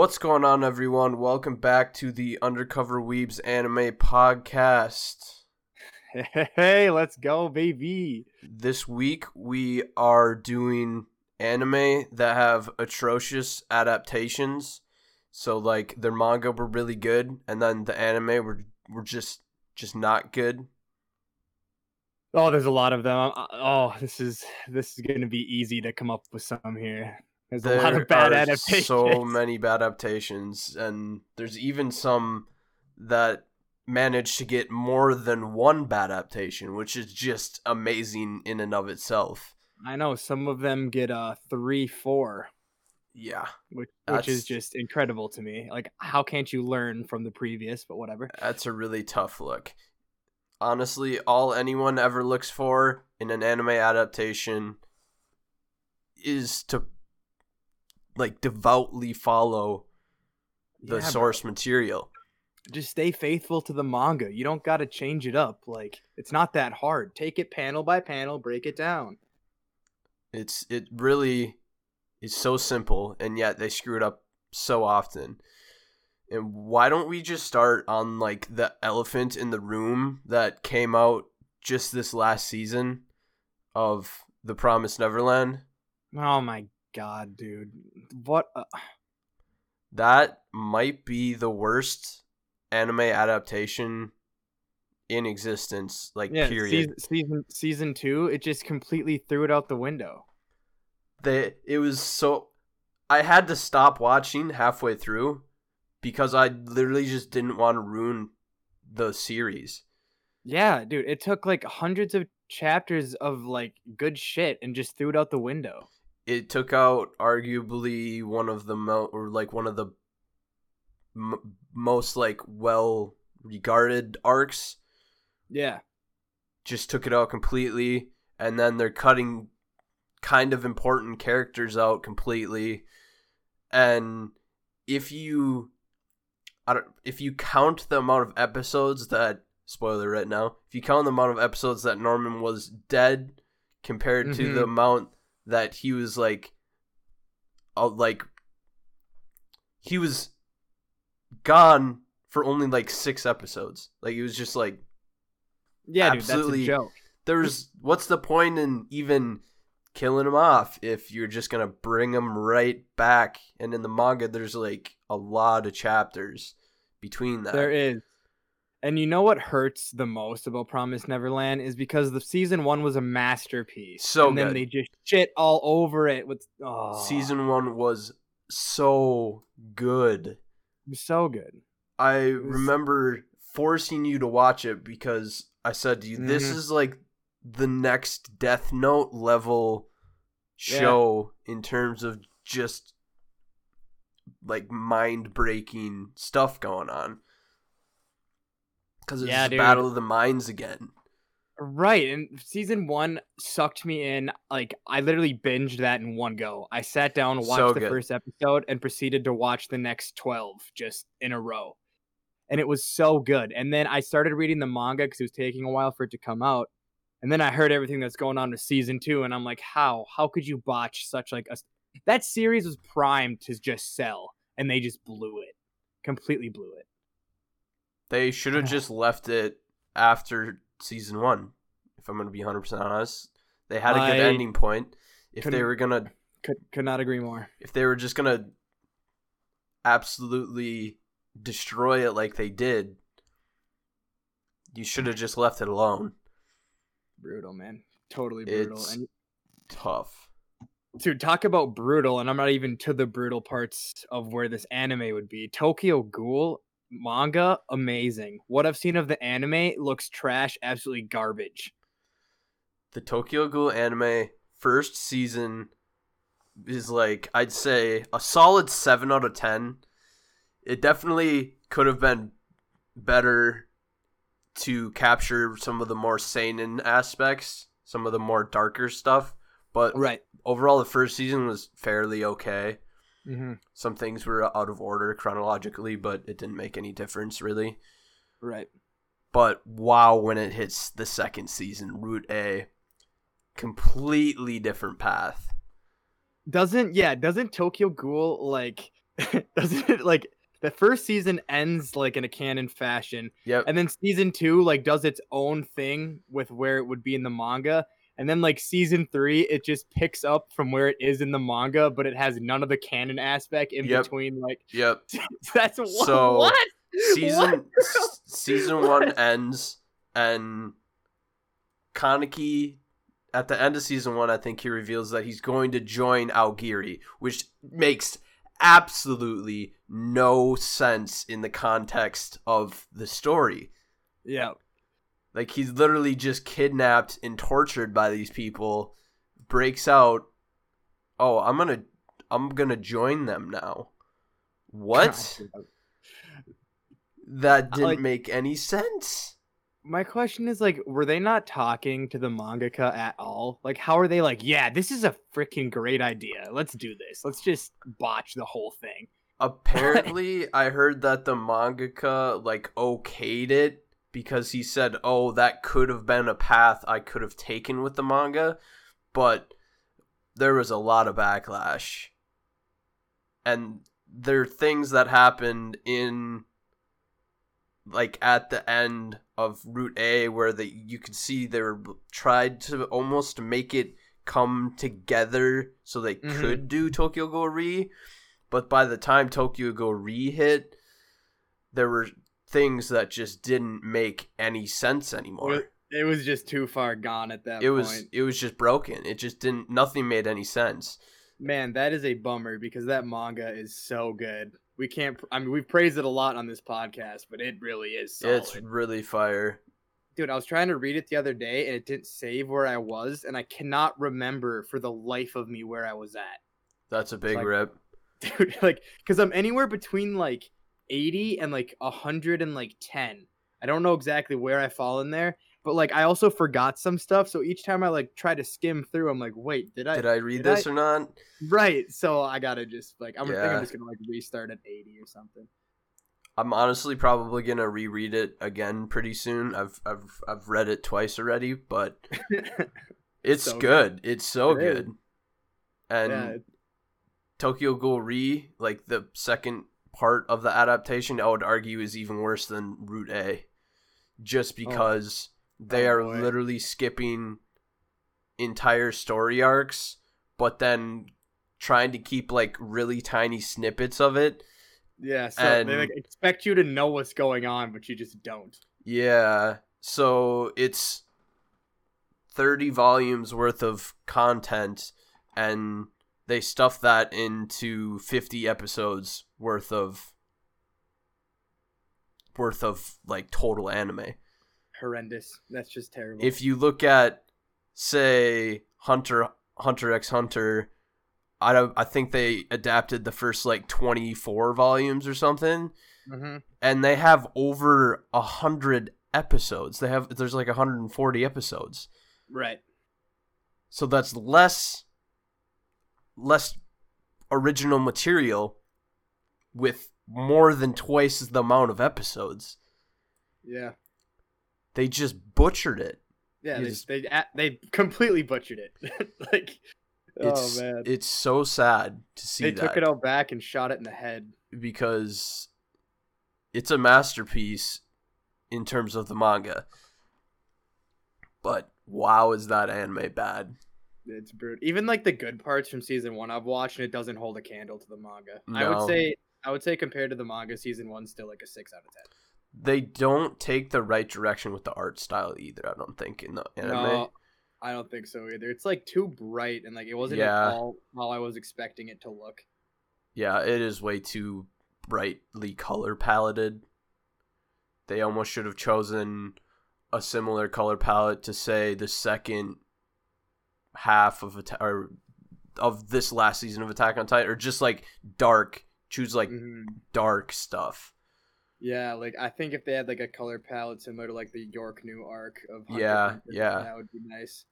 What's going on, everyone? Welcome back to the Undercover Weebs Anime Podcast. Hey, let's go, baby. This week we are doing anime that have atrocious adaptations. So like their manga were really good, and then the anime were were just just not good. Oh, there's a lot of them. Uh, Oh, this is this is gonna be easy to come up with some here. There's a lot There of bad are adaptations. So many bad adaptations, and there's even some that managed to get more than one bad adaptation, which is just amazing in and of itself. I know some of them get uh three, four, Yeah, which which is just incredible to me. Like, how can't you learn from the previous? But whatever. that's a really tough look. Honestly, all anyone ever looks for in an anime adaptation is to like devoutly follow the Yeah, source material. Just stay faithful to the manga. You don't got to change it up. Like, it's not that hard. Take it panel by panel, break it down. It's it really is so simple, and yet they screw it up so often. And why don't we just start on like the elephant in the room that came out just this last season of The Promised Neverland? Oh my god, dude. What? A- That might be the worst anime adaptation in existence. Like yeah, period. season, season season two, it just completely threw it out the window. they it was so I had to stop watching halfway through because I literally just didn't want to ruin the series. Yeah, dude, it took like hundreds of chapters of like good shit and just threw it out the window. It took out arguably one of the mo- or like one of the m- most like well regarded arcs. Yeah, Just took it out completely and then they're cutting kind of important characters out completely. And if you I don't, if you count the amount of episodes that spoiler right now, if you count the amount of episodes that Norman was dead compared to the Mhm. amount that he was like uh, like he was gone for only like 6 episodes. Like it was just like yeah, Absolutely. dude, that's a joke. there's what's the point in even killing him off if you're just gonna bring him right back and in the manga there's like a lot of chapters between that There is. And you know what hurts the most about Promise Neverland is because the season one was a masterpiece. So and then good. they just shit all over it with oh, season one was so good so good. i was- remember forcing you to watch it because i said to you this Mhm. is like the next death note level Yeah. show in terms of just like mind breaking stuff going on because it's Yeah, battle of the minds again Right, and season one sucked me in. Like I literally binged that in one go. I sat down, watched So the first episode, and proceeded to watch the next twelve just in a row. And it was so good. And then I started reading the manga because it was taking a while for it to come out. And then I heard everything that's going on with season two, and I'm like, how? How could you botch such like a? That series was primed to just sell, and they just blew it, completely blew it. They should have just left it after season one if i'm gonna be 100% honest they had a good I ending point if they were gonna Could could not agree more. if they were just gonna absolutely destroy it like they did, you should have just left it alone. Brutal, man. Totally brutal. It's- And Tough. Dude, talk about brutal, and I'm not even to the brutal parts of where this anime would be. Tokyo Ghoul manga, amazing. What I've seen of the anime looks trash, absolutely garbage. The Tokyo Ghoul anime first season is like I'd say a solid seven out of ten. It definitely could have been better to capture some of the more seinen aspects, some of the more darker stuff. But Right. overall, the first season was fairly okay. Mm-hmm. Some things were out of order chronologically, but it didn't make any difference really. Right. But wow, when it hits the second season, Route A, completely different path. Doesn't yeah, doesn't Tokyo Ghoul like doesn't it like the first season ends like in a canon fashion, Yep. and then season two like does its own thing with where it would be in the manga, and then like season three it just picks up from where it is in the manga, but it has none of the canon aspect in Yep. between. Like Yep. that's what. So, what? Season What? s- season one ends, and Kaneki at the end of season one, I think he reveals that he's going to join Aogiri, which makes absolutely no sense in the context of the story. Yeah. Like he's literally just kidnapped and tortured by these people, breaks out, "Oh, I'm to I'm to join them now." What? That uh, didn't like- make any sense. My question is like, were they not talking to the mangaka at all? Like, how are they like, yeah, this is a freaking great idea. Let's do this. Let's just botch the whole thing. Apparently, I heard that the mangaka like okayed it because he said, "Oh, that could have been a path I could have taken with the manga," but there was a lot of backlash. And there are things that happened in like at the end of Route A where they you could see they were tried to almost make it come together so they Mhm. could do Tokyo Ghoul Re, but by the time Tokyo Ghoul Re hit, there were things that just didn't make any sense anymore. It was just too far gone at that It point. was it was just broken. It just didn't nothing made any sense. Man, that is a bummer because that manga is so good. We can't. I mean, we've praised it a lot on this podcast, but it really is solid. It's really fire. Dude, I was trying to read it the other day and it didn't save where I was, and I cannot remember for the life of me where I was at. That's a big like- rip. dude like because i'm anywhere between like 80 and like 100 and like 10 i don't know exactly where i fall in there but like i also forgot some stuff so each time i like try to skim through i'm like wait did i Did I read did this I- or not? right so i gotta just like i'm, Yeah. I'm just gonna like restart at 80 or something I'm honestly probably gonna reread it again pretty soon. I've I've I've read it twice already, but it's So good. It's so It good. And yeah Tokyo Ghoul Re, like the second part of the adaptation, I would argue is even worse than Route A, just oh, because they Oh, are boy. literally skipping entire story arcs, but then trying to keep like really tiny snippets of it. yeah so and- they like expect you to know what's going on but you just don't Yeah, so it's 30 volumes worth of content and they stuff that into 50 episodes worth of worth of like total anime. horrendous. That's just terrible. If you look at say Hunter Hunter x Hunter I don't I think they adapted the first like 24 volumes or something. Hmm and they have over a hundred episodes. They have there's like 140 episodes, right. So that's less less original material with more than twice the amount of episodes. yeah They just butchered it. Yeah, they, just- they they completely butchered it. like, oh, It's oh man, it's so sad to see they that took it all back and shot it in the head. because it's a masterpiece in terms of the manga. But wow, is that anime bad? It's brutal. Even like the good parts from season one I've watched, and it doesn't hold a candle to the manga. I would say, I would say compared to the manga, season one still like a six out of ten. they don't take the right direction with the art style either. I don't think in the anime. No, I don't think so either. It's like too bright, and like it wasn't Yeah. at all how I was expecting it to look. Yeah, it is way too brightly color paletted. They almost should have chosen a similar color palette to say the second half of Atta- or of this last season of Attack on Titan, or just like dark. Choose like Mhm. dark stuff. Yeah, like I think if they had like a color palette similar to like the Yorknew arc of Hunter Yeah, Hunter, yeah. that would be nice.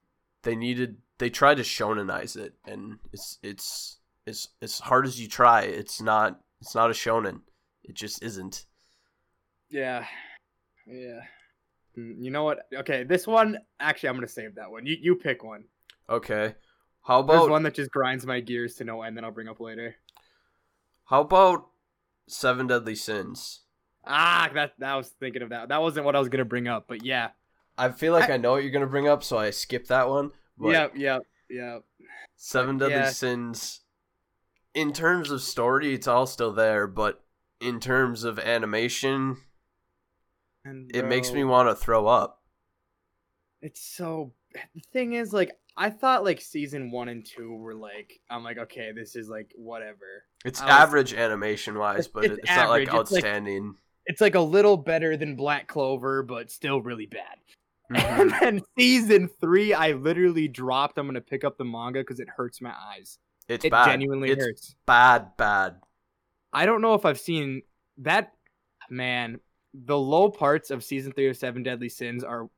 They needed. They tried to shonenize it, and it's it's it's as hard as you try. It's not. It's not a shonen. It just isn't. Yeah. Yeah. Mm, You know what? Okay, this one actually I'm gonna save that one. You you pick one. Okay. How There's about one that just grinds my gears to no end that I'll bring up later. How about Seven Deadly Sins? Ah, that that was thinking of that. That wasn't what I was gonna bring up, but yeah. I feel like I, know what you're gonna bring up, so I skipped that one. Yep, yep, yep. Seven Deadly Yeah. Sins. In terms of story, it's all still there, but in terms of animation, And it makes me want to throw up. It's so. The thing is, like, I thought like season one and two were like, I'm like, okay, this is like whatever. It's was- average animation wise, but it's it's, not like average. It's like- outstanding. It's like a little better than Black Clover, but still really bad. Mhm. And then season three, I literally dropped. I'm gonna pick up the manga because it hurts my eyes. It's it bad. genuinely it's hurts. bad, bad. I don't know if I've seen that. Man, the low parts of season three of Seven Deadly Sins are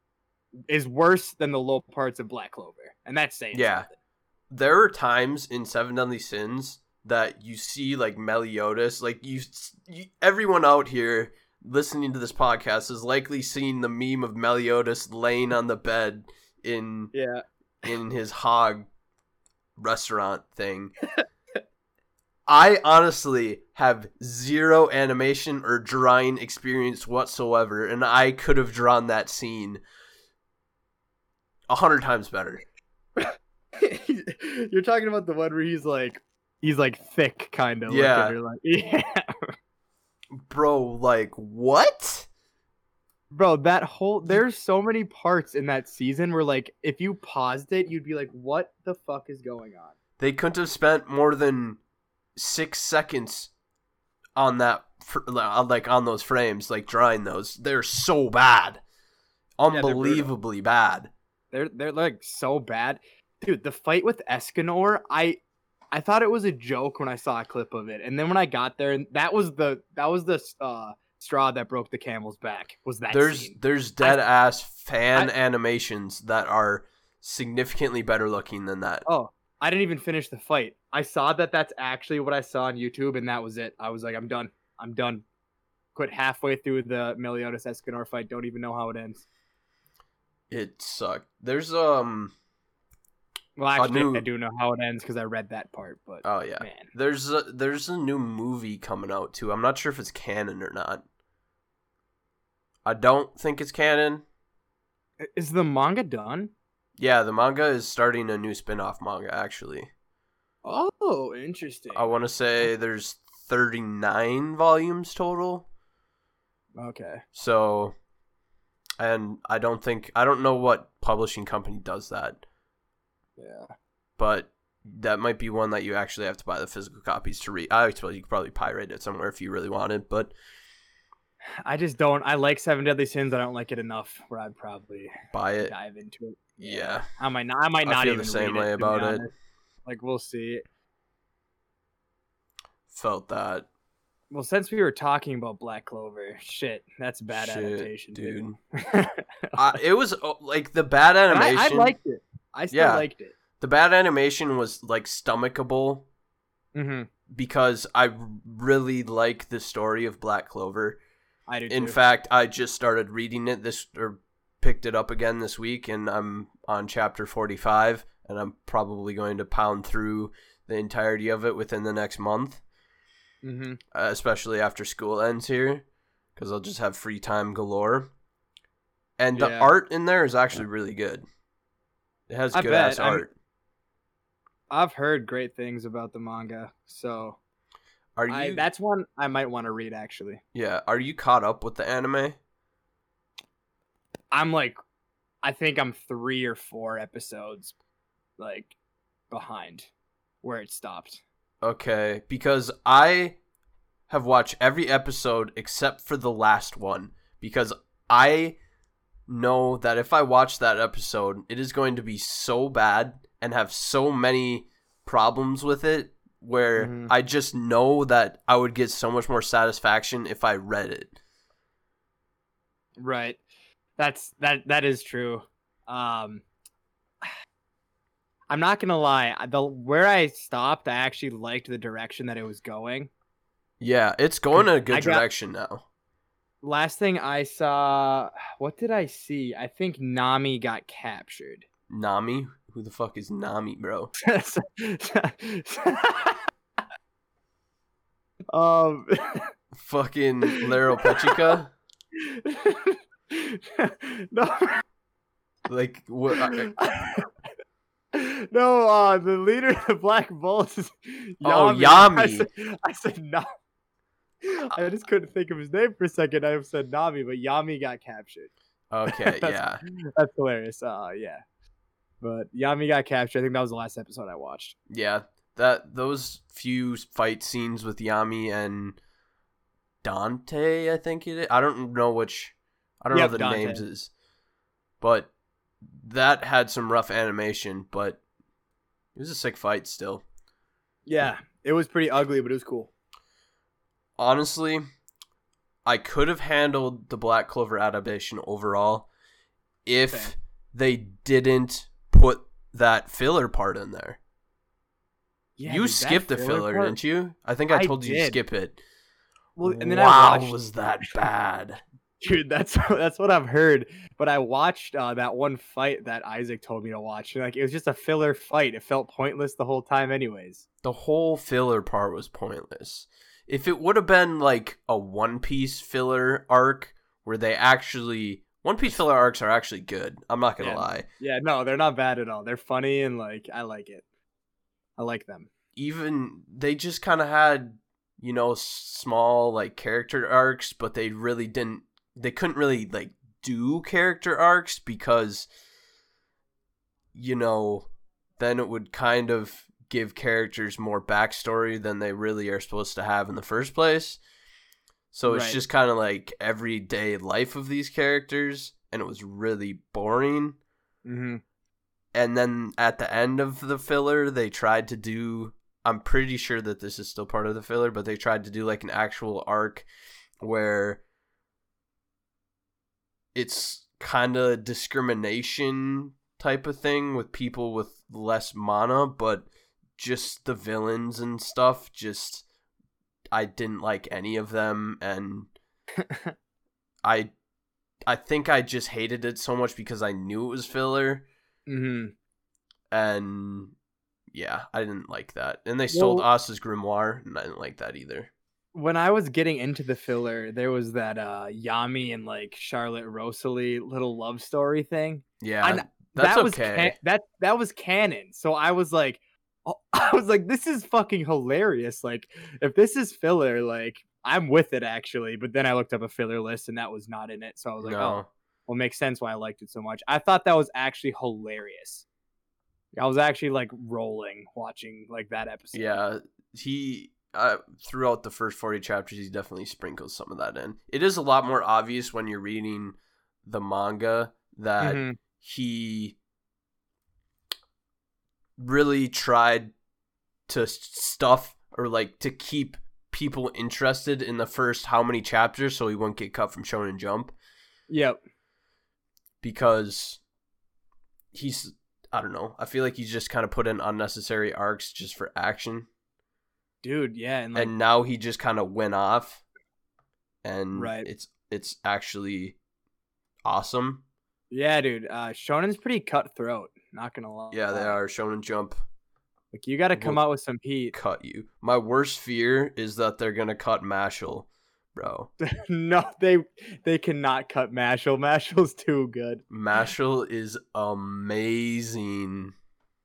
is worse than the low parts of Black Clover, and that's saying Yeah. something. There are times in Seven Deadly Sins that you see like Meliodas, like you, you everyone out here listening to this podcast has likely seen the meme of Meliodas laying on the bed in Yeah, in his hog restaurant thing. I honestly have zero animation or drawing experience whatsoever, and I could have drawn that scene a hundred times better. you're talking about the one where he's like, he's like thick, kind of. Yeah. like, yeah. Bro, like, what? Bro, that whole there's so many parts in that season where like if you paused it, you'd be like, "What the fuck is going on?" They couldn't have spent more than six seconds on that, like, on those frames, like, drawing those. They're so bad. Unbelievably bad. They're they're like so bad, dude. The fight with Escanor, I I thought it was a joke when I saw a clip of it, and then when I got there, and that was the that was the uh, straw that broke the camel's back. Was that there's scene? there's dead ass fan I- animations that are significantly better looking than that. Oh, I didn't even finish the fight. I saw that that's actually what I saw on YouTube, and that was it. I was like, I'm done. I'm done. Quit halfway through the Meliodas Escanor fight. Don't even know how it ends. It sucked. There's um Well, actually, new- I do know how it ends because I read that part. But oh yeah. man, There's a there's a new movie coming out too. I'm not sure if it's canon or not. I don't think it's canon. Is the manga done? Yeah, the manga is starting a new spin-off manga actually. Oh, interesting. I want to say there's 39 volumes total. Okay. So and I don't think I don't know what publishing company does that. Yeah. but that might be one that you actually have to buy the physical copies to read. I suppose you could probably pirate it somewhere if you really wanted, but I just don't. I like Seven Deadly Sins. I don't like it enough where I'd probably buy it. dive into it. Yeah. I might not. I might I not feel the even same way be about it. Like we'll see. Felt that. Well, since we were talking about Black Clover, shit, that's bad Shit, adaptation, dude. it was uh, like the bad animation. I, I liked it. I still Yeah. liked it. the bad animation was like stomachable hmm because I really like the story of Black Clover. I do. In too. fact, I just started reading it this or picked it up again this week, and I'm on chapter 45, and I'm probably going to pound through the entirety of it within the next month. Mhm. uh, especially after school ends here, because I'll just have free time galore. And the art in there is actually really good. It has I good ass bet. I'm- art. I've heard great things about the manga, so Are you? I, that's one I might want to read. Actually, yeah. Are you caught up with the anime? I'm like, I think I'm three or four episodes, like, behind where it stopped. Okay, because I have watched every episode except for the last one because I know that if I watch that episode, it is going to be so bad and have so many problems with it where Mhm. I just know that I would get so much more satisfaction if I read it. Right. That's that that is true. Um I'm not gonna lie. The where I stopped, I actually liked the direction that it was going. Yeah, it's going in a good I got- direction now. Last thing I saw, what did I see? I think Nami got captured. Nami? Who the fuck is Nami, bro? Um, Fucking Lero Pechica. no, Like what? I- no. Uh, the leader of the Black Bulls is Yami. Oh, I Yami. said, I said no. I just couldn't think of his name for a second. I said Nami, but Yami got captured. Okay, That's- yeah. That's hilarious. Uh, yeah. But Yami got captured. I think that was the last episode I watched. Yeah, that those few fight scenes with Yami and Dante, I think it is. I don't know which. I don't Yep, know the Dante. names is, but that had some rough animation. But it was a sick fight still. Yeah, it was pretty ugly, but it was cool. Honestly, I could have handled the Black Clover adaptation overall if Fair. they didn't put that filler part in there. Yeah, you dude, skipped the filler, part- didn't you? I think I I told you to skip it. Well, and then I wow, watched- was that bad? Dude that's that's what i've heard but i watched uh, that one fight that isaac told me to watch and like it was just a filler fight it felt pointless the whole time anyways The whole filler part was pointless. If it would have been like a One Piece filler arc where they actually One Piece filler arcs are actually good. I'm not gonna Yeah. lie. yeah no they're not bad at all they're funny and like i like it i like them Even they just kind of had you know small like character arcs, but they really didn't. They couldn't really like do character arcs because you know then it would kind of give characters more backstory than they really are supposed to have in the first place. So it's Right. just kind of like everyday life of these characters, and it was really boring. mm-hmm. And then at the end of the filler, they tried to do. I'm pretty sure that this is still part of the filler, but they tried to do like an actual arc where it's kind of discrimination type of thing with people with less mana, but just the villains and stuff. Just I didn't like any of them, and I I think I just hated it so much because I knew it was filler, mm-hmm. and yeah, I didn't like that. And they stole Well- Asta's grimoire, and I didn't like that either. When i was getting into the filler there was that uh yami and like charlotte roselei little love story thing Yeah, kn- that's that was okay. can- that that was canon. So I was like, oh, I was like, this is fucking hilarious. Like, if this is filler, like I'm with it actually. But then I looked up a filler list and that was not in it. So I was like, no, oh, well, makes sense why I liked it so much. I thought that was actually hilarious. I was actually like rolling watching like that episode. yeah, he uh, throughout the first forty chapters, he definitely sprinkles some of that in. It is a lot more obvious when you're reading the manga that Mhm. he really tried to stuff or like to keep people interested in the first how many chapters so he wouldn't get cut from Shonen Jump Yep. because he's I don't know. I feel like he's just kind of put in unnecessary arcs just for action. Dude, yeah, and like and now he just kind of went off and Right. it's it's actually awesome. yeah, dude. Uh Shonen's pretty cutthroat, not gonna lie. Yeah, they are Shonen Jump Like you gotta come out with some heat. cut you. My worst fear is that they're gonna cut Mashle, bro. no, they they cannot cut Mashle. Mashle's too good. Mashle is amazing.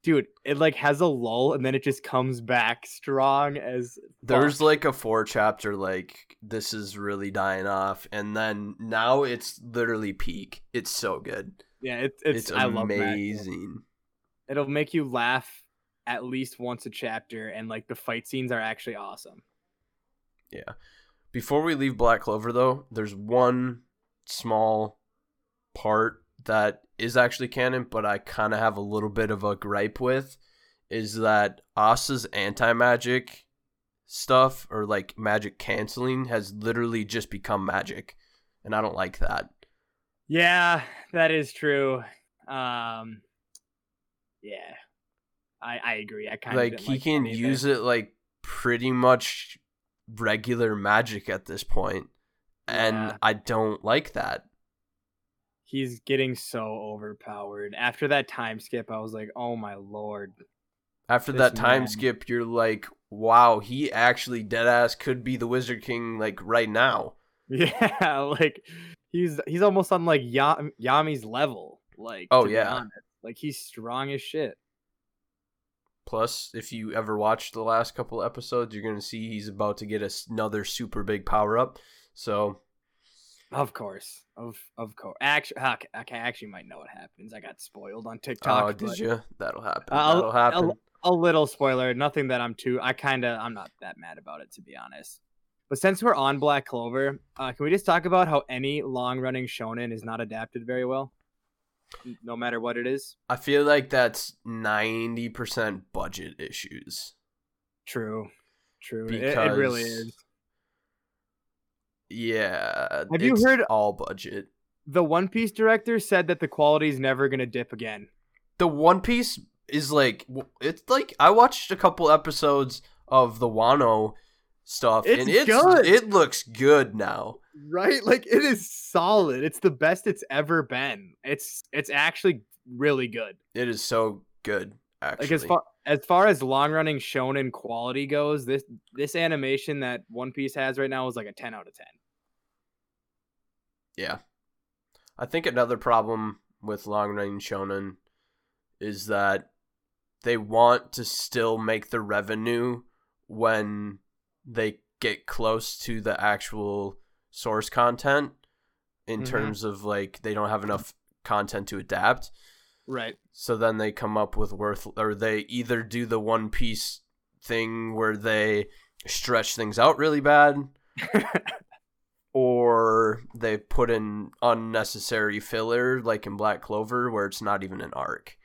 Dude, it like has a lull and then it just comes back strong as There's fuck. like a four chapter like this is really dying off, and then now it's literally peak. It's so good. yeah, it's it's, It's, I amazing. It'll make you laugh at least once a chapter and like the fight scenes are actually awesome. Yeah. Before we leave Black Clover, though, there's one small part that is actually canon, but I kind of have a little bit of a gripe with is that Asta's anti magic stuff or like magic canceling has literally just become magic. And I don't like that. Yeah, that is true. Um yeah. I I agree. I kind of Like, he can use it like pretty much regular magic at this point, And Yeah. I don't like that. He's getting so overpowered. After that time skip, I was like, "Oh my lord!" After that time man. skip, you're like, wow, he actually dead ass could be the Wizard King like right now. Yeah, like he's he's almost on like ya- Yami's level. Like, Oh, yeah. honest. like he's strong as shit. Plus, if you ever watch the last couple episodes, you're gonna see he's about to get another super big power up. So Of course, of of course. Actually, I actually might know what happens. I got spoiled on TikTok. Oh, did you? That'll happen. I'll- That'll happen. A little spoiler, nothing that I'm too. I kind of I'm not that mad about it to be honest. But since we're on Black Clover, uh, can we just talk about how any long running shonen is not adapted very well, no matter what it is? I feel like that's ninety percent budget issues. True, true. It, it really is. Yeah. Have you heard- all budget? The One Piece director said that the quality is never gonna dip again. The One Piece is like it's like I watched a couple episodes of the Wano stuff It's and it's good. it looks good now. Right? Like it is solid. It's the best it's ever been. It's it's actually really good. It is so good actually. Like as far as far as long running shonen quality goes, this this animation that One Piece has right now is like a ten out of ten. Yeah. I think another problem with long running shonen is that they want to still make the revenue when they get close to the actual source content in Mhm. terms of like they don't have enough content to adapt. Right. So then they come up with worth or they either do the one piece thing where they stretch things out really bad or they put in unnecessary filler like in Black Clover where it's not even an arc.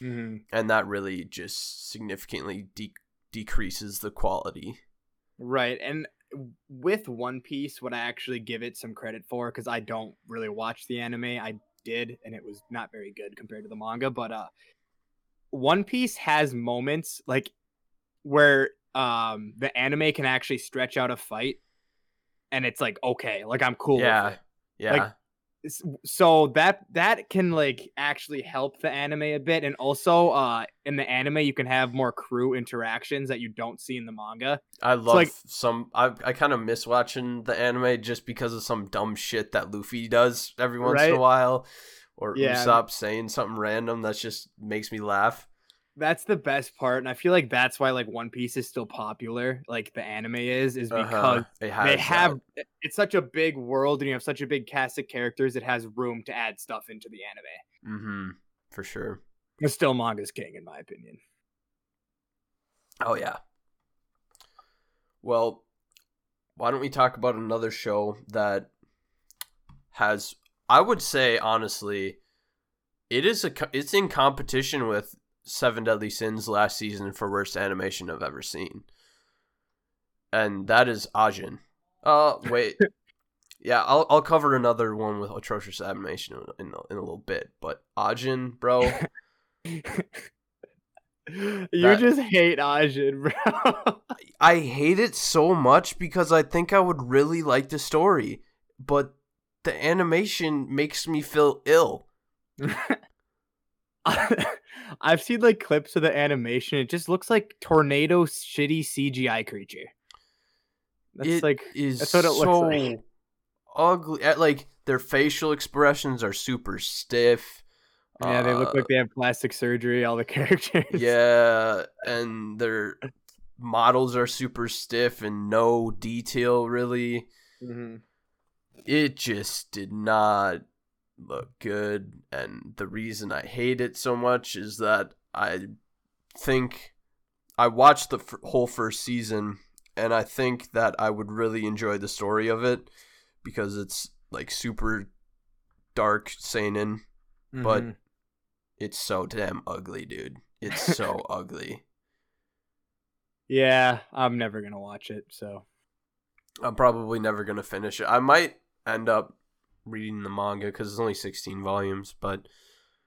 hmm And that really just significantly de- decreases the quality. Right. And with One Piece, what I actually give it some credit for, because I don't really watch the anime. I did, and it was not very good compared to the manga. But uh One Piece has moments like where um the anime can actually stretch out a fight and it's like okay, like I'm cool with yeah. Yeah. Like, so that that can like actually help the anime a bit and also uh in the anime you can have more crew interactions that you don't see in the manga I love like- some I I kind of miss watching the anime just because of some dumb shit that Luffy does every once in a while or Yeah. Usopp saying something random that just makes me laugh. That's the best part and i feel like that's why like one piece is still popular like the anime is is because Uh-huh. It has they that. have it's such a big world and you have such a big cast of characters it has room to add stuff into the anime mm-hmm For sure. but still manga's king in my opinion Oh yeah. Well, why don't we talk about another show that has I would say honestly it is a it's in competition with Seven Deadly Sins last season for worst animation I've ever seen. And that is Ajin. Uh wait. yeah, I'll I'll cover another one with atrocious animation in, in, a- in a little bit, but Ajin, bro, you That- just hate Ajin, bro. I hate it so much because I think I would really like the story, but the animation makes me feel ill. I've seen like clips of the animation. It just looks like tornado shitty CGI creature. That's It like is that's what it looks so like. ugly. At, Like their facial expressions are super stiff. yeah, they look Uh, like they have plastic surgery. All the characters. yeah, and their models are super stiff and no detail really. Mhm. it just did not look good and the reason i hate it so much is that i think i watched the f- whole first season and i think that i would really enjoy the story of it because it's like super dark seinen but Mhm. it's so damn ugly dude it's so ugly yeah, I'm never gonna watch it. So i'm probably never gonna finish it i might end up reading the manga because it's only 16 volumes but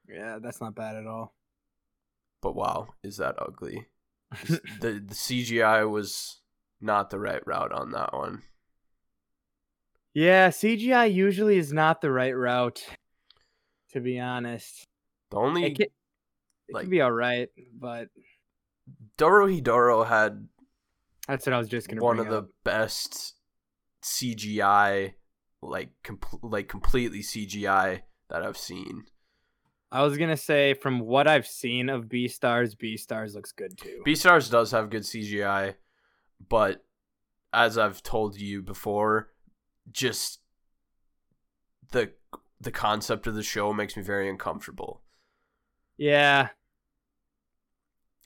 yeah, that's not bad at all. but wow, is that ugly? the the CGI was not the right route on that one. yeah, CGI usually is not the right route. To be honest, The only it can, it like- can be all right, but Dorohedoro had That's what I was just gonna. one of the best CGI, like com- like completely CGI that I've seen. I was gonna say from what I've seen of Beastars, B Stars looks good too. Beastars does have good CGI, but as I've told you before, just the the concept of the show makes me very uncomfortable. yeah,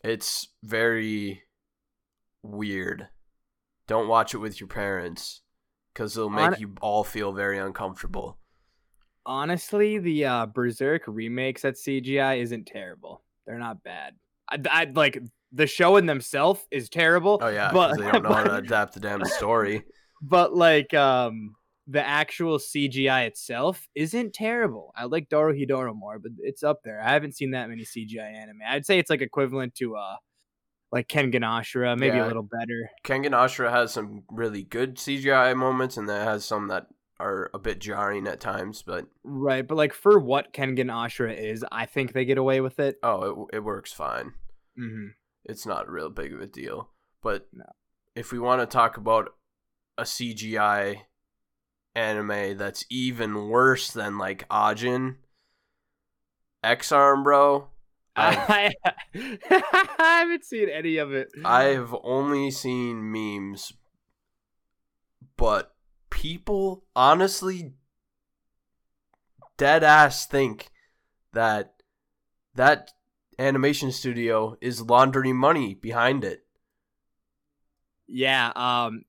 It's very weird. Don't watch it with your parents cuz it'll make Hon- you all feel very uncomfortable. honestly, the uh, Berserk remakes at CGI isn't terrible. They're not bad. I, I like the show in themselves is terrible. Oh yeah, but because they don't know how to adapt the damn story. but like um the actual CGI itself isn't terrible. I like Dorohedoro more, but it's up there. I haven't seen that many CGI anime. I'd say it's like equivalent to uh like Kengan Ashura, maybe Yeah. a little better. Kengan Ashura has some really good CGI moments, and that has some that are a bit jarring at times. But Right, but like for what Kengan Ashura is, I think they get away with it. oh, it, it works fine. hmm It's not real big of a deal. But No. if we want to talk about a CGI anime that's even worse than like Ajin, Ex-Arm, bro. I I, haven't seen any of it. I've only seen memes, but people honestly dead ass think that that animation studio is laundering money behind it. Yeah, um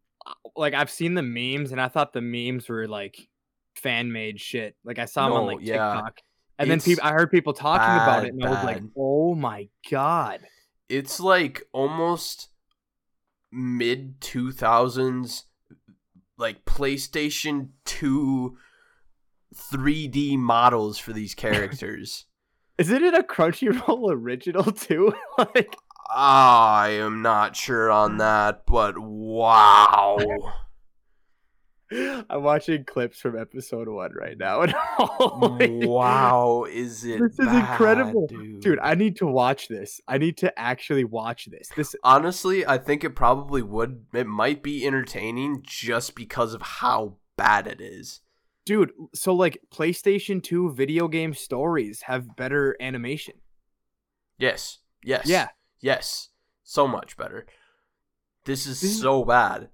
like I've seen the memes and I thought the memes were like fan made shit. Like I saw them on No, like yeah. And then people I heard people talking about it and I was like, "Oh my god." It's like almost mid 2000s like PlayStation 2 3D models for these characters. Isn't it a Crunchyroll original too? like I am not sure on that, but wow. I'm watching clips from episode 1 right now and holy- wow, is it This is bad, incredible. dude. Dude, I need to watch this. I need to actually watch this. This Honestly, I think it probably would it might be entertaining just because of how bad it is. dude, so like PlayStation 2 video game stories have better animation. Yes. Yes. Yeah. Yes. So much better. This is This is- so bad.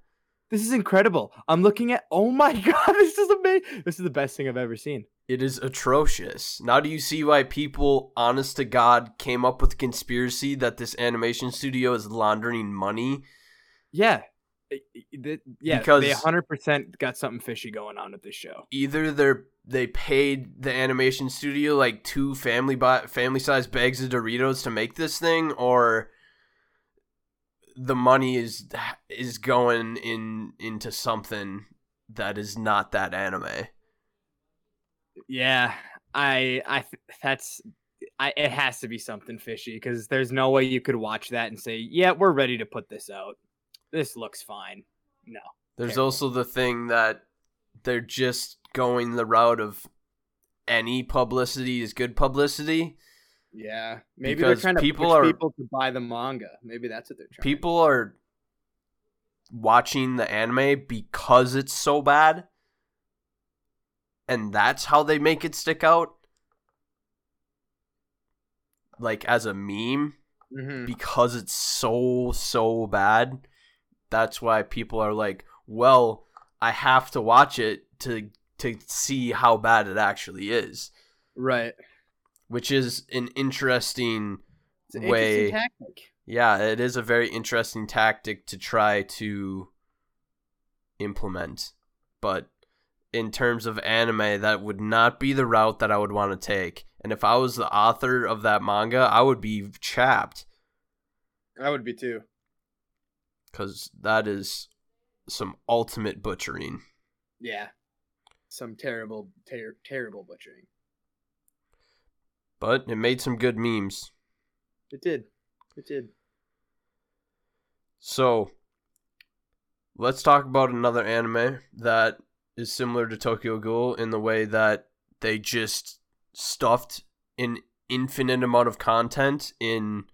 This is incredible. I'm looking at Oh my god, this is amazing. This is the best thing I've ever seen. It is atrocious. Now do you see why people, honest to God, came up with the conspiracy that this animation studio is laundering money? Yeah. I- I- th- Yeah, Because- they 100% got something fishy going on with this show. Either they're they paid the animation studio like two family bi- family size bags of Doritos to make this thing, or the money is is going in into something that is not that anime. Yeah, I I that's I it has to be something fishy cuz there's no way you could watch that and say, "Yeah, we're ready to put this out. This looks fine." No. There's Terrible. also the thing that they're just going the route of any publicity is good publicity. Yeah, maybe Because they're trying to people push are- people to buy the manga. Maybe that's what they're trying. People are watching the anime because it's so bad. And that's how they make it stick out. Like as a meme hmm because it's so so bad. That's why people are like, "Well, I have to watch it to to see how bad it actually is." Right. Which is an interesting It's an way interesting tactic. Yeah, it is a very interesting tactic to try to implement. But in terms of anime, that would not be the route that I would want to take. And if I was the author of that manga, I would be chapped I would be too. because that is some ultimate butchering. Yeah. Some terrible, ter- terrible butchering. But it made some good memes. It did. It did. So, let's talk about another anime that is similar to Tokyo Ghoul in the way that they just stuffed an infinite amount of content in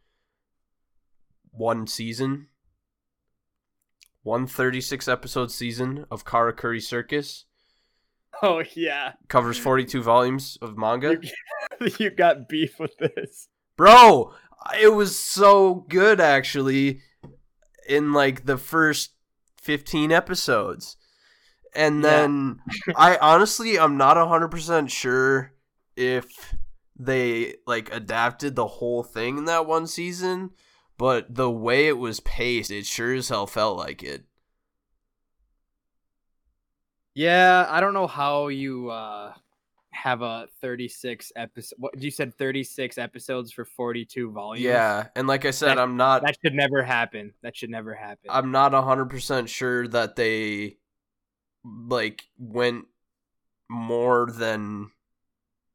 one season, one 36 episode season of Karakuri Circus. Oh yeah, Covers 42 volumes of manga. you got beef with this. Bro, it was so good actually in like the first 15 episodes. And Yeah. then I honestly I'm not 100% sure if they like adapted the whole thing in that one season, but the way it was paced, it sure as hell felt like it. Yeah, I don't know how you uh have a 36 episode. What you said 36 episodes for 42 volumes. Yeah, and like I said, That- I'm not That should never happen. That should never happen. I'm not 100% sure that they like went more than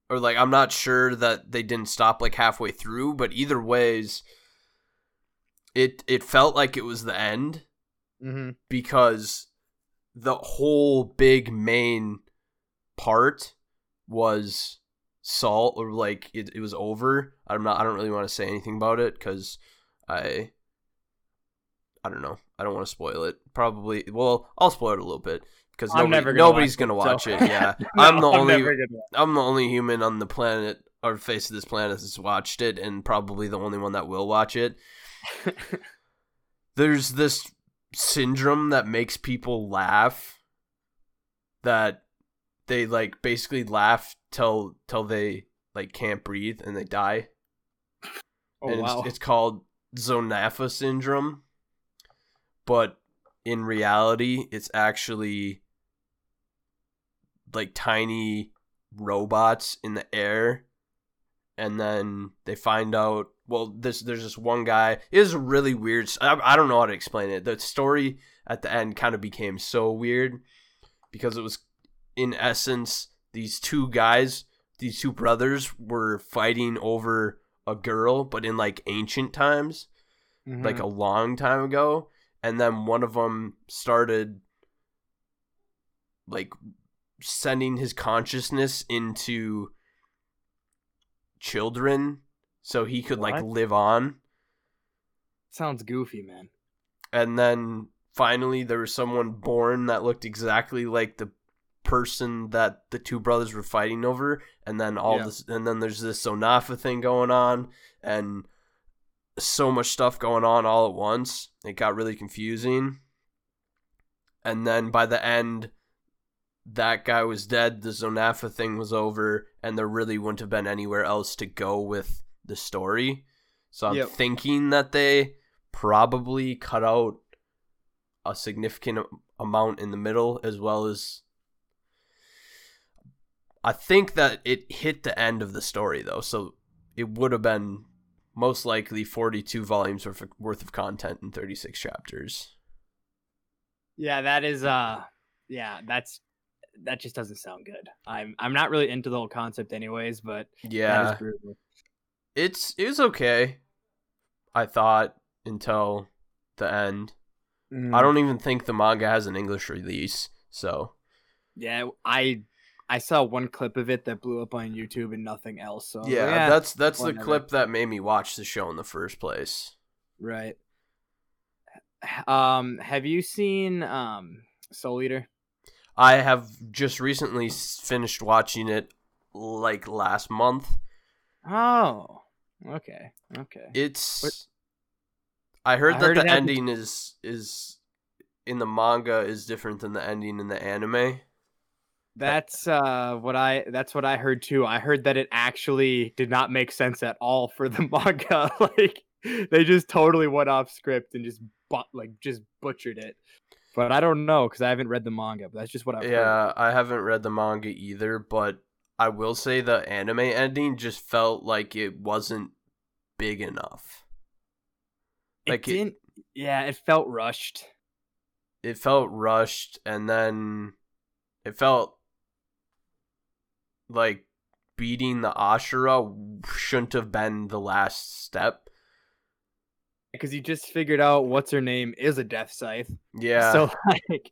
or like I'm not sure that they didn't stop like halfway through, but either ways it it felt like it was the end hmm because the whole big main part was salt or like it, it was over. I'm not i don't really want to say anything about it because i i don't know. I don't want to spoil it. Probably well i'll spoil it a little bit because nobody, never gonna nobody's watch gonna it, watch so- it yeah. No, i'm the only never gonna- i'm the only human on the planet or face of this planet that's watched it and probably the only one that will watch it. There's this syndrome that makes people laugh that they like basically laugh till till they like can't breathe and they die. Oh and wow. it's, it's called Zonapha syndrome. But in reality it's actually like tiny robots in the air. And then they find out well this there's this one guy it is really weird I, I don't know how to explain it the story at the end kind of became so weird because it was in essence these two guys these two brothers were fighting over a girl but in like ancient times like Mhm. a long time ago and then one of them started like sending his consciousness into children so he could like live on. Sounds goofy, man. and then finally there was someone born that looked exactly like the person that the two brothers were fighting over. And then all Yeah. this and then there's this Zonapha thing going on and so much stuff going on all at once. It got really confusing. And then by the end that guy was dead. The Zonapha thing was over and there really wouldn't have been anywhere else to go with the story so i'm Yep. thinking that they probably cut out a significant amount in the middle as well as I think that it hit the end of the story though, so it would have been most likely 42 volumes worth of, worth of content in 36 chapters. Yeah, that is uh yeah, that's that just doesn't sound good. I'm I'm not really into the whole concept anyways, but Yeah. It's it was okay. I thought until the end. Mm. I don't even think the manga has an English release, so Yeah, I I saw one clip of it that blew up on YouTube and nothing else. So I was yeah, like, "Eh, that's that's the clip that made me watch the show in the first place. right. Um, have you seen um Soul Eater? I have just recently finished watching it like last month. Oh, okay, okay. It's I heard I that heard the ending is is in the manga is different than the ending in the anime. That's uh what I that's what I heard too. I heard that it actually did not make sense at all for the manga. like they just totally went off script and just but like just butchered it. But I don't know because I haven't read the manga. But that's just what I've heard. Yeah, I haven't read the manga either, but I will say the anime ending just felt like it wasn't big enough. Like it- didn't. yeah, it felt rushed. It felt rushed and then it felt like beating the Ashura shouldn't have been the last step. Because you just figured out what's her name is a death scythe. Yeah. So like,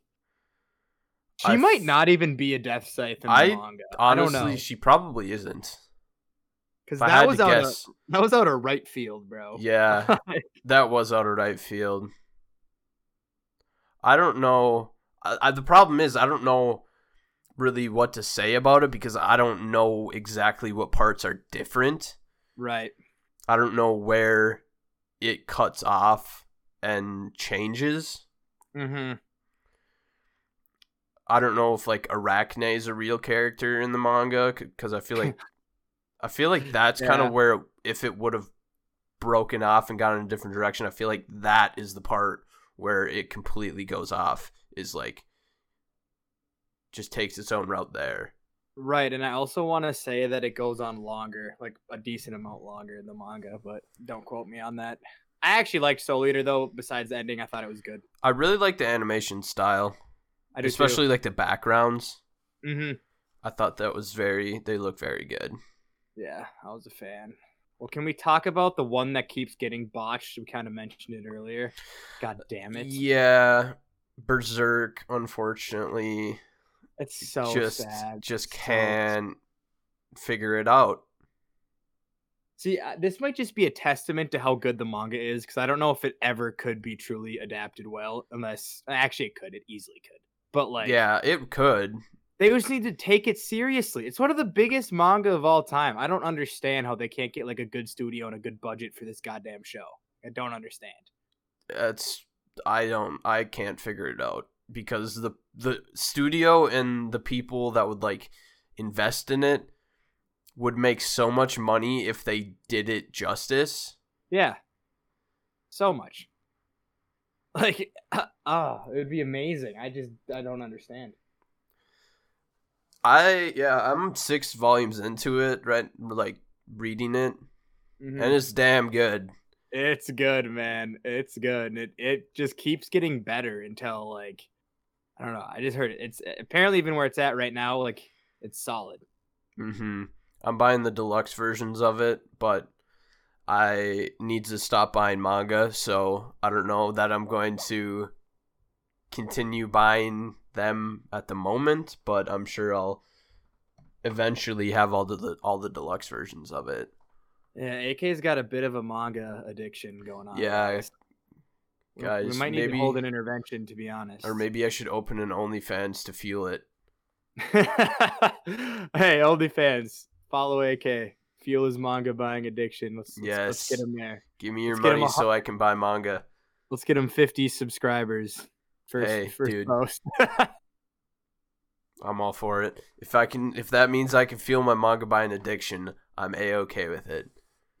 she I might f- not even be a death scythe in the I manga. I don't honestly know. she probably isn't. Because that was out guess, of, that was out of right field, bro. yeah, that was out of right field. I don't know. I, I, the problem is I don't know really what to say about it because I don't know exactly what parts are different. right. I don't know where it cuts off and changes. Mm-hmm. I don't know if like Arachne is a real character in the manga because I feel like I feel like that's kind of where if it would have broken off and gone in a different direction, I feel like that is the part where it completely goes off. Is like just takes its own route there. Right, and I also want to say that it goes on longer, like a decent amount longer in the manga, but don't quote me on that. I actually liked Soul Eater though. Besides the ending, I thought it was good. I really like the animation style, I do especially like the backgrounds. hmm I thought that was very. They look very good. Yeah, I was a fan. Well, can we talk about the one that keeps getting botched? We kind of mentioned it earlier. God damn it! Yeah, Berserk. Unfortunately, It's so just sad. just So can't figure it out. See, uh, this might just be a testament to how good the manga is because I don't know if it ever could be truly adapted well, unless actually it could. It easily could. But like, yeah, it could. They just need to take it seriously. It's one of the biggest manga of all time. I don't understand how they can't get like a good studio and a good budget for this goddamn show. I don't understand. It's I don't I can't figure it out because the the studio and the people that would like invest in it would make so much money if they did it justice. Yeah, so much. Like, ah, it would be amazing. I just I don't understand. I yeah, I'm 6 volumes into it, right like reading it Mhm. and it's damn good. It's good, man. It's good. And it it just keeps getting better until like I don't know. I just heard it. It's apparently even where it's at right now, like it's solid. Mm-hmm. I'm buying the deluxe versions of it, but I need to stop buying manga, so I don't know that I'm going to continue buying them at the moment, but I'm sure I'll eventually have all the all the deluxe versions of it. Yeah, AK's got a bit of a manga addiction going on. Yeah, guys. We- we guys, might need maybe- to hold an intervention to be honest. Or maybe I should open an OnlyFans to fuel it. hey, OnlyFans, follow AK. Fuel his manga buying addiction. Let's, let's, let's get him there. Give me your Let's money a so I can buy manga. Let's get him 50 subscribers. First, Hey, first dude. post. I'm all for it. If I can if that means I can fuel my manga buying addiction, I'm a okay with it.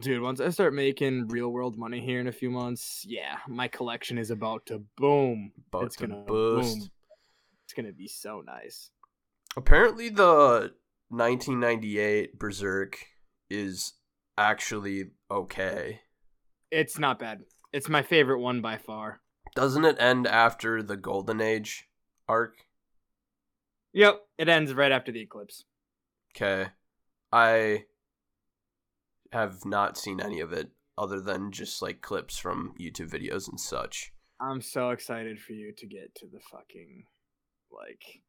Dude, once I start making real world money here in a few months, yeah, my collection is about to boom. About It's to gonna boost. boom. It's gonna be so nice. Apparently, the 1998 Berserk is actually okay. It's not bad. It's my favorite one by far. Doesn't it end after the Golden Age arc? Yep, it ends right after the eclipse. Okay. I have not seen any of it other than just like clips from YouTube videos and such. I'm so excited for you to get to the fucking like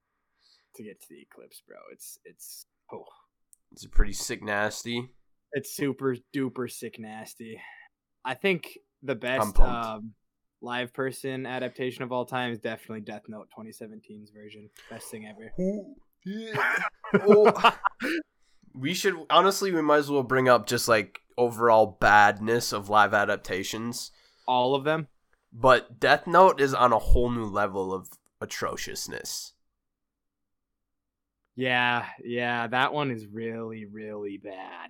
to get to the eclipse, bro. It's it's oh, It's a pretty sick nasty. it's super duper sick nasty. I think the best um, live person adaptation of all time is definitely Death Note 2017's version. Best thing ever. Oh. we should honestly we might as well bring up just like overall badness of live adaptations. all of them. But Death Note is on a whole new level of atrociousness. Yeah, yeah, that one is really, really bad.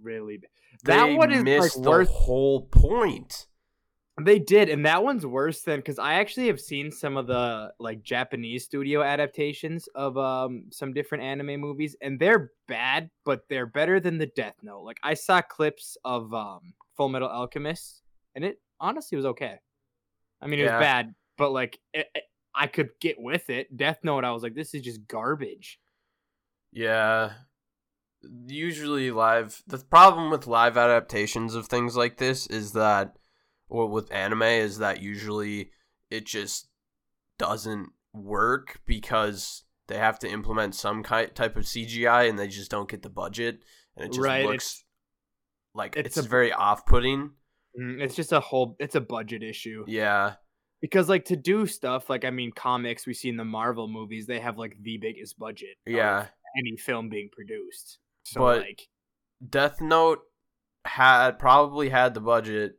Really bad. They That one is missed like the worth. whole point. They did, and that one's worse than because I actually have seen some of the like Japanese studio adaptations of um some different anime movies, and they're bad, but they're better than the Death Note. Like I saw clips of um Full Metal Alchemist, and it honestly was okay. I mean, it Yeah. was bad, but like it, it- I could get with it. Death Note, I was like, this is just garbage. Yeah. Usually live the problem with live adaptations of things like this is that or with anime is that usually it just doesn't work because they have to implement some ki- type of CGI and they just don't get the budget and it just Right, looks like it's, it's a- very off-putting. Mm, It's just a whole. It's a budget issue Yeah. because like to do stuff like I mean comics we see in the Marvel movies they have like the biggest budget. Yeah. any film being produced. So But- like Death Note had probably had the budget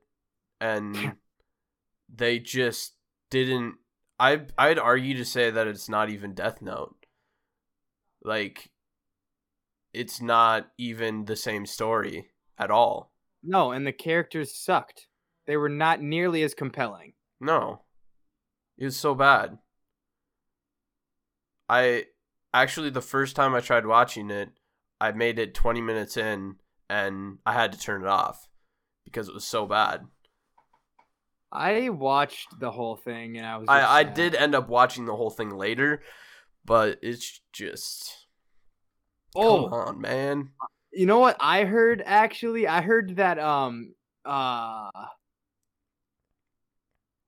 and they just didn't I I'd argue to say that it's not even Death Note. Like it's not even the same story at all. no, and the characters sucked. They were not nearly as compelling. No. It was so bad. I actually the first time I tried watching it, I made it 20 minutes in and I had to turn it off because it was so bad. I watched the whole thing and I was. I I did end up watching the whole thing later, but it's just Oh, come on, man. you know what I heard? Actually, I heard that um uh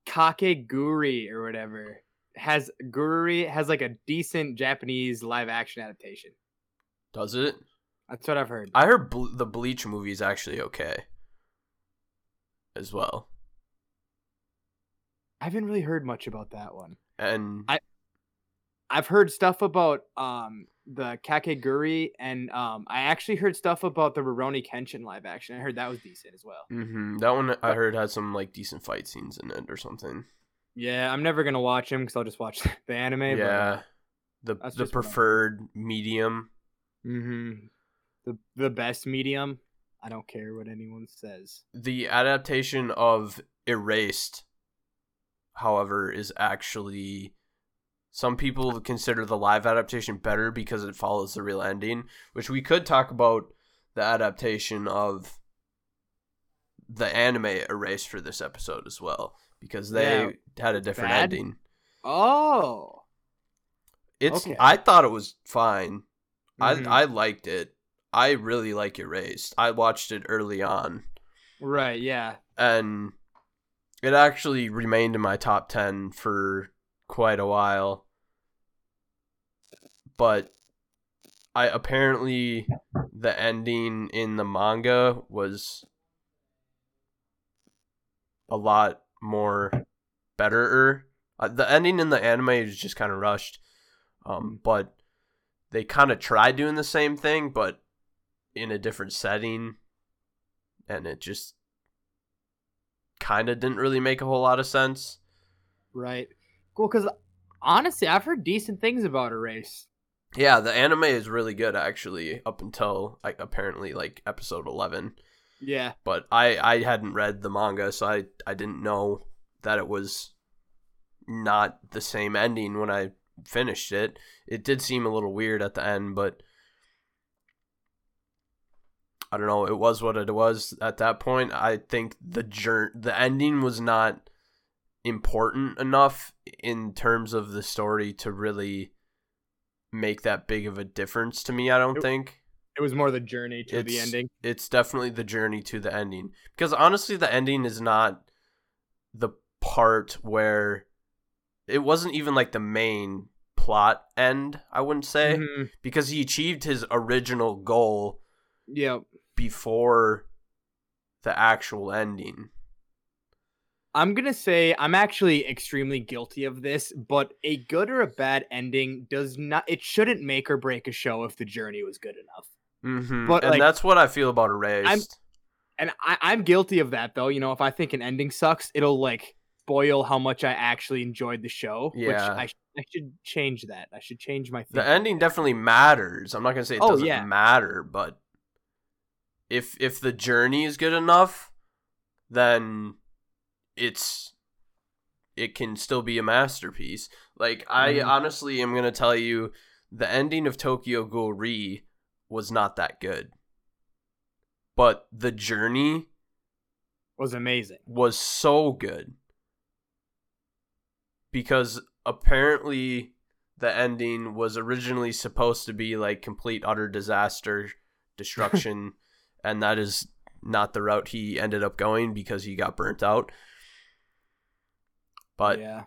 Kakegurui or whatever has Guri has like a decent Japanese live action adaptation. Does it? That's what I've heard. I heard Ble- the Bleach movie is actually okay as well. I haven't really heard much about that one. And I- I've heard stuff about um the Kakegurui and um I actually heard stuff about the Rurouni Kenshin live action. I heard that was decent as well. hmm that one I heard had some like decent fight scenes in it or something. Yeah, I'm never gonna watch him because I'll just watch the anime. yeah. The the just what I- preferred medium. hmm The the best medium. I don't care what anyone says. The adaptation of Erased, however, is actually some people consider the live adaptation better because it follows the real ending, which we could talk about the adaptation of the anime Erased for this episode as well because they Yeah. had a different Bad? ending. Oh, It's Okay. I thought it was fine. Mhm. I I liked it. I really like Erased. I watched it early on. right, yeah. and it actually remained in my top 10 for quite a while. But i apparently the ending in the manga was a lot more better uh, the ending in the anime is just kind of rushed um, but they kind of tried doing the same thing but in a different setting and it just kind of didn't really make a whole lot of sense. Right. Cool, because honestly, I've heard decent things about Erase. Yeah, the anime is really good actually up until like apparently like episode 11. Yeah. But I I hadn't read the manga so I I didn't know that it was not the same ending when I finished it. It did seem a little weird at the end, but I don't know. It was what it was at that point. I think the jour- the ending was not important enough in terms of the story to really make that big of a difference to me. I don't It- think It was more the journey to the ending. it's definitely the journey to the ending because honestly, the ending is not the part where it wasn't even like the main plot end. I wouldn't say Mhm. because he achieved his original goal Yep. Before the actual ending. I'm gonna say I'm actually extremely guilty of this, but a good or a bad ending does not. It shouldn't make or break a show if the journey was good enough. Mm-hmm. But, and like, that's what I feel about Erased. And I, I'm guilty of that though. You know, if I think an ending sucks, it'll like spoil how much I actually enjoyed the show. Which Yeah. I, sh- I should change that. I should change my. the ending definitely matters. I'm not gonna say it Oh, doesn't yeah. matter, but if if the journey is good enough, then it's it can still be a masterpiece. Like I Mhm. honestly am gonna tell you, the ending of Tokyo Ghoul Re was not that good, but the journey was amazing. was so good because apparently the ending was originally supposed to be like complete utter disaster destruction and that is not the route he ended up going because he got burnt out but yeah,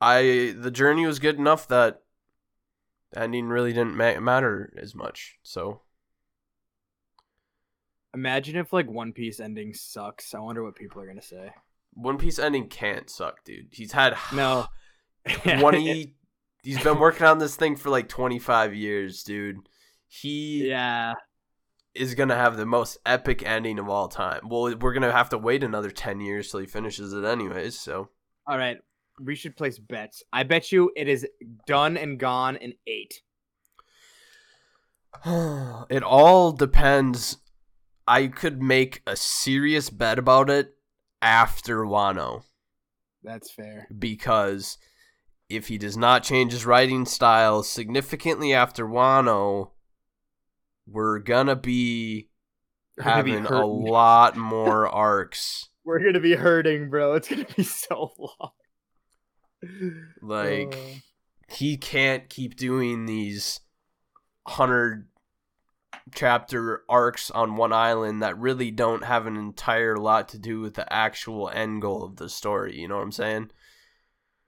i the journey was good enough that ending really didn't ma- matter as much. So Imagine if like One Piece ending sucks. I wonder what people are gonna say. One Piece ending can't suck, dude. He's had No. twenty. he's been working on this thing for like twenty five years, dude. He yeah. Is gonna have the most epic ending of all time. Well, we're gonna have to wait another ten years till he finishes it, anyways. So All right. We should place bets. I bet you it is done and gone in eight. it all depends. I could make a serious bet about it after Wano That's fair. because if he does not change his writing style significantly after Wano, we're gonna be We're gonna be having a lot more arcs. We're gonna be hurting, bro. It's gonna be so long. Like Uh, he can't keep doing these hundred chapter arcs on one island that really don't have an entire lot to do with the actual end goal of the story. You know what I'm saying?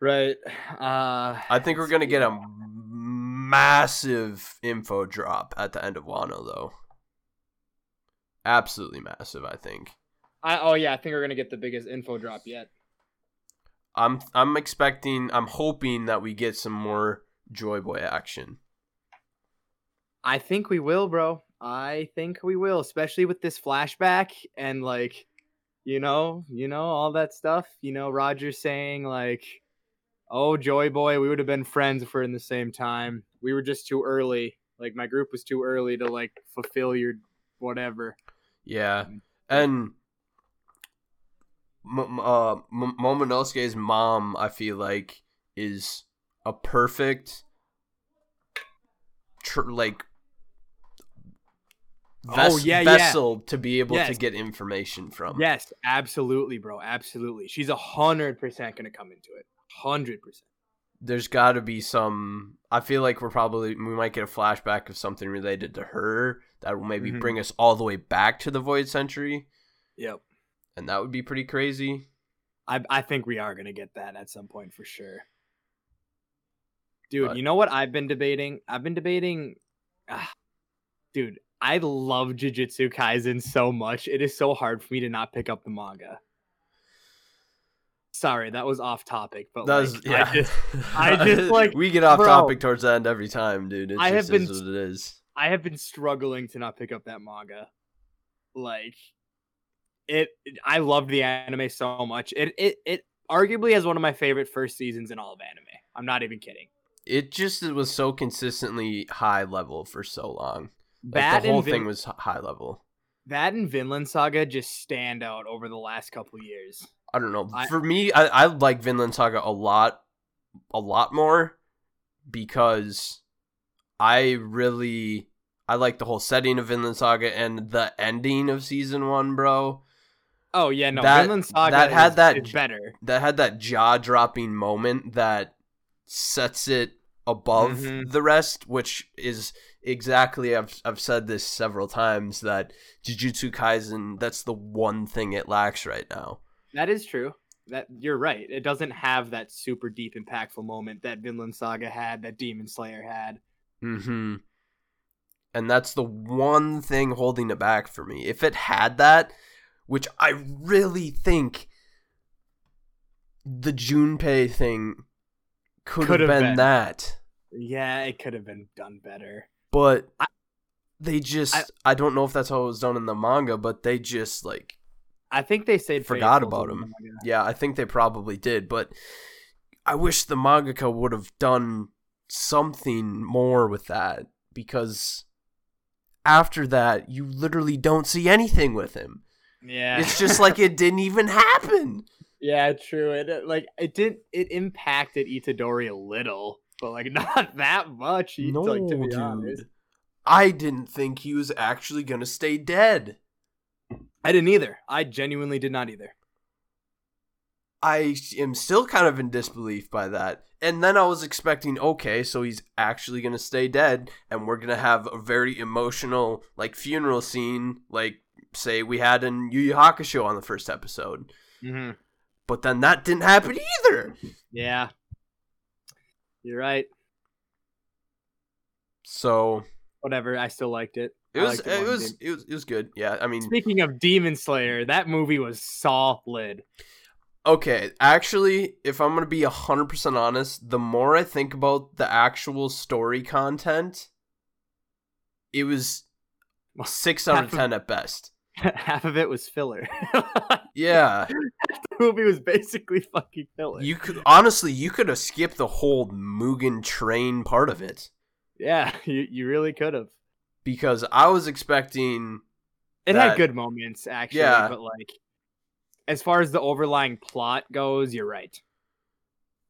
right. Uh, I think we're gonna get a massive info drop at the end of Wano, though. Absolutely massive, I think. I, oh yeah, I think we're gonna get the biggest info drop yet. I'm I'm expecting, I'm hoping that we get some more Joy Boy action. I think we will, bro. I think we will, especially with this flashback and like, you know, you know all that stuff. You know, Roger saying like, "Oh, Joy Boy, we would have been friends if we're in the same time. We were just too early. Like my group was too early to like fulfill your whatever." Yeah, and uh, Momonosuke's mom, I feel like, is a perfect, tr- like, Oh, yeah, yeah. vessel to be able to get information from. Yes, absolutely, bro. Absolutely. She's a hundred percent gonna come into it. Hundred percent. There's got to be some. I feel like we're probably we might get a flashback of something related to her that will maybe Mhm. bring us all the way back to the Void Century, Yep. and that would be pretty crazy. I I think we are gonna get that at some point for sure. Dude, But- you know what I've been debating? I've been debating ah, dude, I love Jujutsu Kaisen so much. It is so hard for me to not pick up the manga. Sorry, that was off topic, but That like, was yeah. I just I just, like, we get off bro. topic towards the end every time, dude. It I just have is been- what it is. I have been struggling to not pick up that manga. Like it I loved the anime so much. It it it arguably has one of my favorite first seasons in all of anime. I'm not even kidding. It just was so consistently high level for so long. Like the whole Vin- thing was high level. that and Vinland Saga just stand out over the last couple years. I don't know. I- For me, I, I like Vinland Saga a lot, a lot more because I really I like the whole setting of Vinland Saga and the ending of season one, bro. Oh yeah, no, That- Vinland Saga that had is- that is better. That had that jaw dropping moment that sets it above Mhm. the rest, which is exactly I've I've said this several times that Jujutsu Kaisen that's the one thing it lacks right now. That is true. That you're right. It doesn't have that super deep impactful moment that Vinland Saga had, that Demon Slayer had. Mm-hmm. And that's the one thing holding it back for me. If it had that, which I really think the Junpei thing could have been, been. that. Yeah, it could have been done better. But I- they just I- I, don't know if that's how it was done in the manga, but they just like I think they stayed Forgot about him. yeah, I think they probably did, but I wish the mangaka would have done something more with that because after that you literally don't see anything with him. Yeah, It's just like it didn't even happen. yeah, true. It uh, like it didn't. It impacted Itadori a little, but like not that much. No, like, to be dude. honest. I didn't think he was actually gonna stay dead. I didn't either. I genuinely did not either. I am still kind of in disbelief by that. And then I was expecting, okay, so he's actually gonna stay dead, and we're gonna have a very emotional, like funeral scene, like say we had in Yu Yu Hakusho on the first episode. Mm-hmm. But then that didn't happen either. Yeah, you're right. So Whatever, I still liked it. It was it it was it was it was good. Yeah, I mean, Speaking of Demon Slayer, that movie was solid. okay. Actually, if I'm gonna be hundred percent honest, the more I think about the actual story content, it was six out of of- ten at best. Half of it was filler. Yeah, the movie was basically fucking filler. you could honestly you could have skipped the whole Mugen train part of it yeah, you, you really could have. Because I was expecting It That- had good moments actually, Yeah. but like as far as the overlying plot goes, you're right.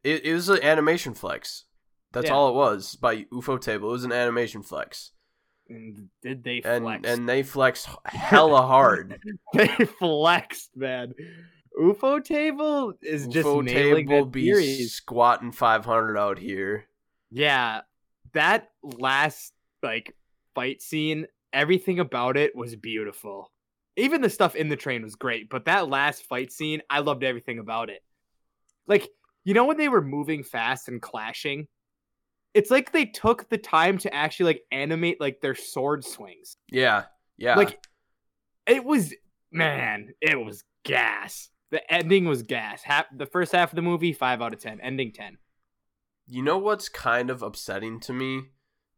it, it was an animation flex. That's Yeah. all it was by Ufotable. It was an animation flex, And did they flex? and they flexed hella hard. they flexed, man. Ufotable is just nailing Table that be series. squatting five hundred out here. Yeah, that last like fight scene, everything about it was beautiful. Even the stuff in the train was great, but that last fight scene, I loved everything about it. Like, you know when they were moving fast and clashing? It's like they took the time to actually like animate like their sword swings. Yeah, yeah. Like it was man, it was gas. The ending was gas. Half, the first half of the movie, five out of ten. Ending ten. You know what's kind of upsetting to me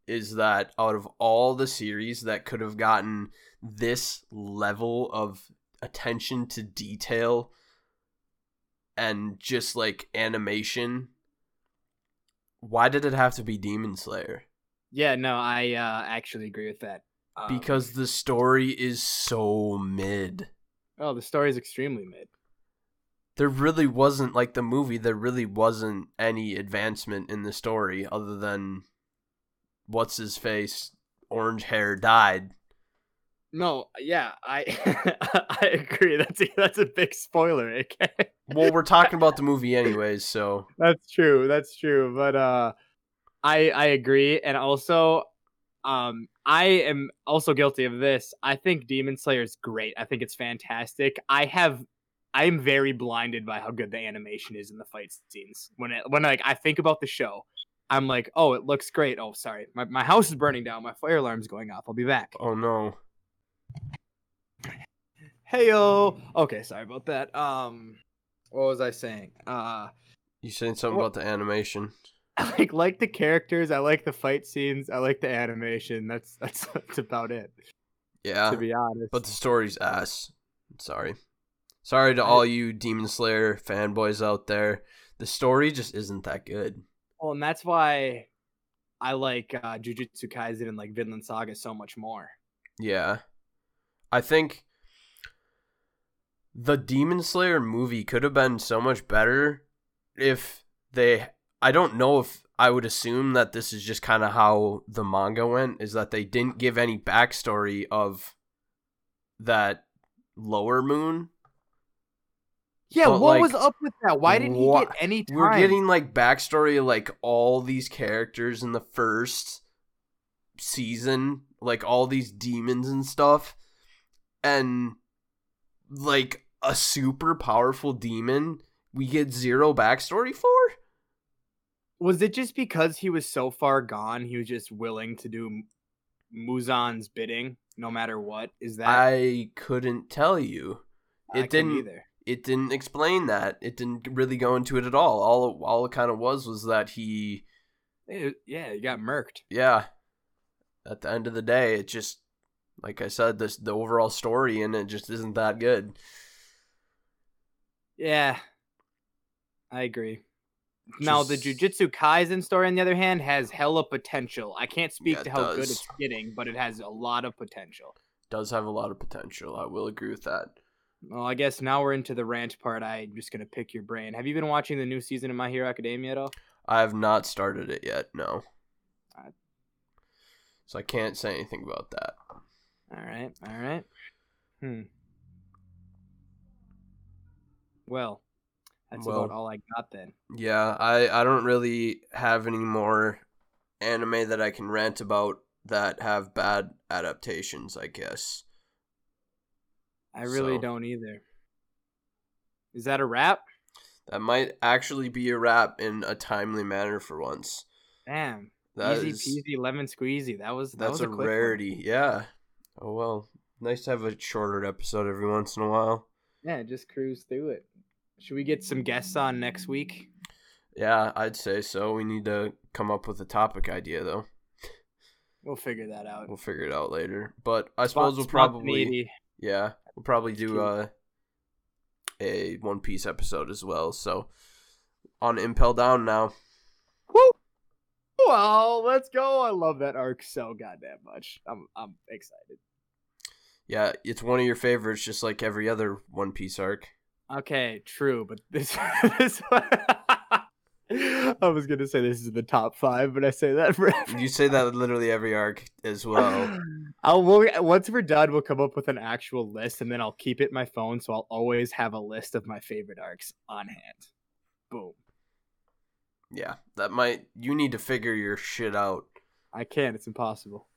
is that out of all the series that could have gotten this level of attention to detail and just like animation, why did it have to be Demon Slayer? Yeah, no, I uh, actually agree with that. Um, Because the story is so mid. oh, the story is extremely mid. There really wasn't like the movie. There really wasn't any advancement in the story other than what's his face, orange hair died. No, yeah, I I agree. That's a, that's a big spoiler. Okay, Well, we're talking about the movie anyways, so that's true. That's true. But uh, I I agree, and also, um, I am also guilty of this. I think Demon Slayer is great. I think it's fantastic. I have. I am very blinded by how good the animation is in the fight scenes. When it, when like I think about the show, I'm like, oh, it looks great. Oh, sorry, my my house is burning down. My fire alarm's going off. I'll be back. oh no. Heyo. Okay, sorry about that. Um, what was I saying? Uh, You saying something about the animation? I like like the characters. I like the fight scenes. I like the animation. That's that's that's about it. Yeah. to be honest. But the story's ass. Sorry. Sorry to all you Demon Slayer fanboys out there. The story just isn't that good. Well, and that's why I like uh, Jujutsu Kaisen and like Vinland Saga so much more. Yeah. I think the Demon Slayer movie could have been so much better if they I don't know if I would assume that this is just kind of how the manga went is that they didn't give any backstory of that lower moon. Yeah, But, what was up with that? Why didn't he get any time? We're getting like backstory of like all these characters in the first season, like all these demons and stuff. And like a super powerful demon we get zero backstory for? Was it just because he was so far gone? He was just willing to do Muzan's bidding, no matter what. Is that I couldn't tell you. I it didn't- either? It didn't explain that. It didn't really go into it at all. All all it kind of was was that he It- yeah, he got murked. yeah at the end of the day it just like i said this the overall story and it just isn't that good Yeah, I agree. Now the Just- Jujutsu Kaisen story, on the other hand, has hella potential. I can't speak Yeah, to how good it's getting, but it has a lot of potential. does have a lot of potential i will agree with that Well, I guess now we're into the rant part. I'm just gonna pick your brain. Have you been watching the new season of My Hero Academia at all? i have not started it yet no Uh, so i can't say anything about that All right, all right. Hmm. Well, that's Well- about all I got then. yeah i i don't really have any more anime that i can rant about that have bad adaptations i guess I really So- don't either. Is that a wrap? that might actually be a wrap in a timely manner for once Damn. That Easy is- peasy lemon squeezy. That was that that's was a, a, quick one. rarity. Yeah. Oh well. Nice to have a shorter episode every once in a while. Yeah, just cruise through it. Should we get some guests on next week? Yeah, I'd say so. We need to come up with a topic idea though. We'll figure that out. We'll figure it out later. But I suppose we'll probably. Yeah, we'll probably do uh, a One Piece episode as well. So on Impel Down now. Woo! Well, let's go. I love that arc so goddamn much. I'm I'm excited. Yeah, it's one of your favorites, just like every other One Piece arc. Okay, true, but this this I was gonna say this is the top five, but I say that for You say that literally every arc as well. I'll we'll, once we're done, we'll come up with an actual list, and then I'll keep it in my phone, so I'll always have a list of my favorite arcs on hand. Boom. Yeah, that might. You need to figure your shit out. I can't. It's impossible.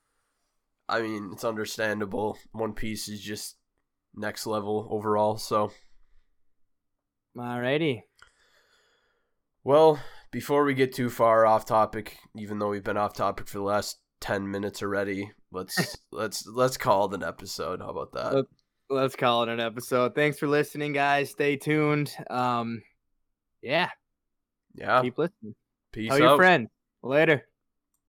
I mean, it's understandable. One Piece is just next level overall. So, Alrighty. Well, before we get too far off topic, even though we've been off topic for the last ten minutes already, let's let's let's call it an episode. How about that? Let- Let's call it an episode. Thanks for listening, guys. Stay tuned. Um, yeah, Yeah. keep listening. Peace Tell out. your friend. Later.